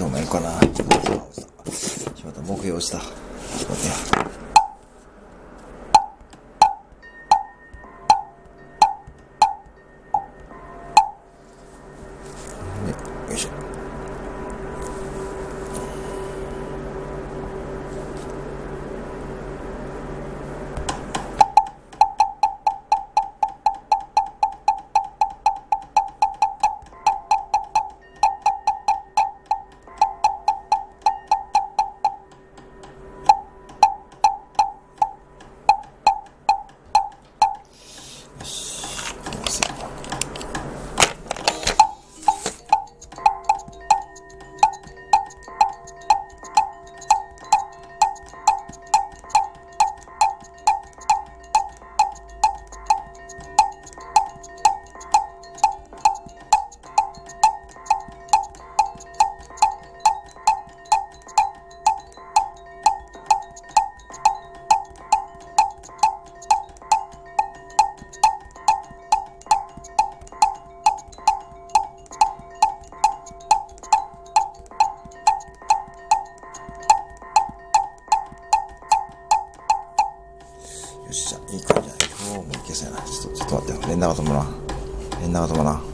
今日もやるかな。ちょった。しまった。目標した。ちょっと待ってよ。よいしょ。よっしゃ、いい感じだ。今日もいけそうやな。ちょっと、ちょっと待ってよ。連打が止まらん。連打が止まらん。